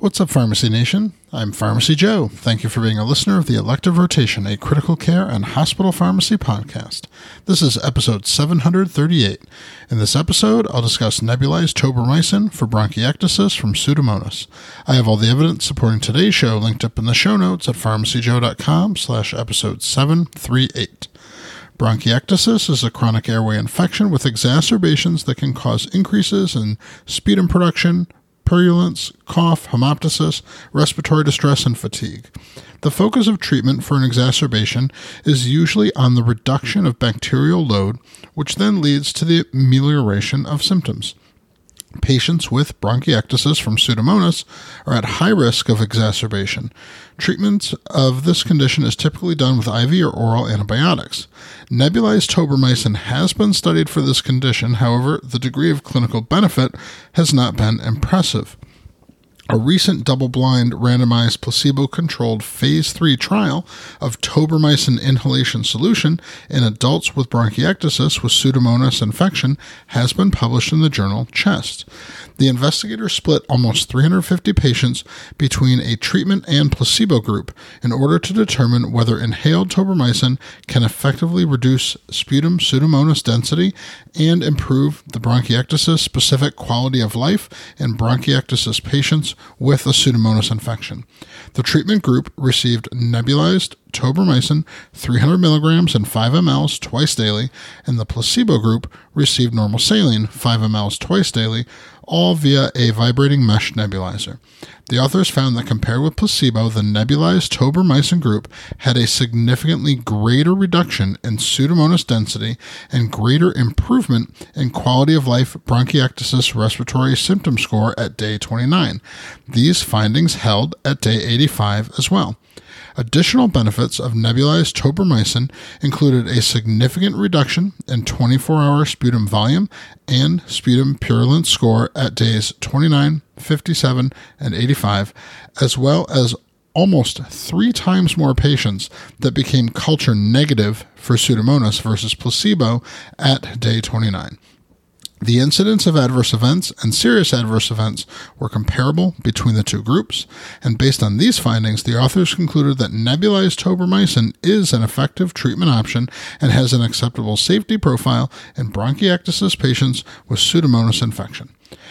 What's up, Pharmacy Nation? I'm Pharmacy Joe. Thank you for being a listener of the Elective Rotation, a critical care and hospital pharmacy podcast. This is episode 738. In this episode, I'll discuss nebulized tobramycin for bronchiectasis from Pseudomonas. I have all the evidence supporting today's show linked up in the show notes at pharmacyjoe.com slash episode 738. Bronchiectasis is a chronic airway infection with exacerbations that can cause increases in sputum production, purulence, cough, hemoptysis, respiratory distress, and fatigue. The focus of treatment for an exacerbation is usually on the reduction of bacterial load, which then leads to the amelioration of symptoms. Patients with bronchiectasis from Pseudomonas are at high risk of exacerbation. Treatment of this condition is typically done with IV or oral antibiotics. Nebulized tobramycin has been studied for this condition, however, the degree of clinical benefit has not been impressive. A recent double blind, randomized, placebo controlled phase 3 trial of tobramycin inhalation solution in adults with bronchiectasis with Pseudomonas infection has been published in the journal Chest. The investigators split almost 350 patients between a treatment and placebo group in order to determine whether inhaled tobramycin can effectively reduce sputum Pseudomonas density and improve the bronchiectasis specific quality of life in bronchiectasis patients with a Pseudomonas infection. The treatment group received nebulized tobramycin 300 milligrams and 5 mLs twice daily, and the placebo group received normal saline 5 mLs twice daily, all via a vibrating mesh nebulizer. The authors found that compared with placebo, the nebulized tobramycin group had a significantly greater reduction in Pseudomonas density and greater improvement in quality of life bronchiectasis respiratory symptom score at day 29. These findings held at day 85 as well. Additional benefits of nebulized tobramycin included a significant reduction in 24 hour sputum volume and sputum purulence score at days 29, 57, and 85, as well as almost three times more patients that became culture negative for Pseudomonas versus placebo at day 29. The incidence of adverse events and serious adverse events were comparable between the two groups, and based on these findings, the authors concluded that nebulized tobramycin is an effective treatment option and has an acceptable safety profile in bronchiectasis patients with Pseudomonas infection.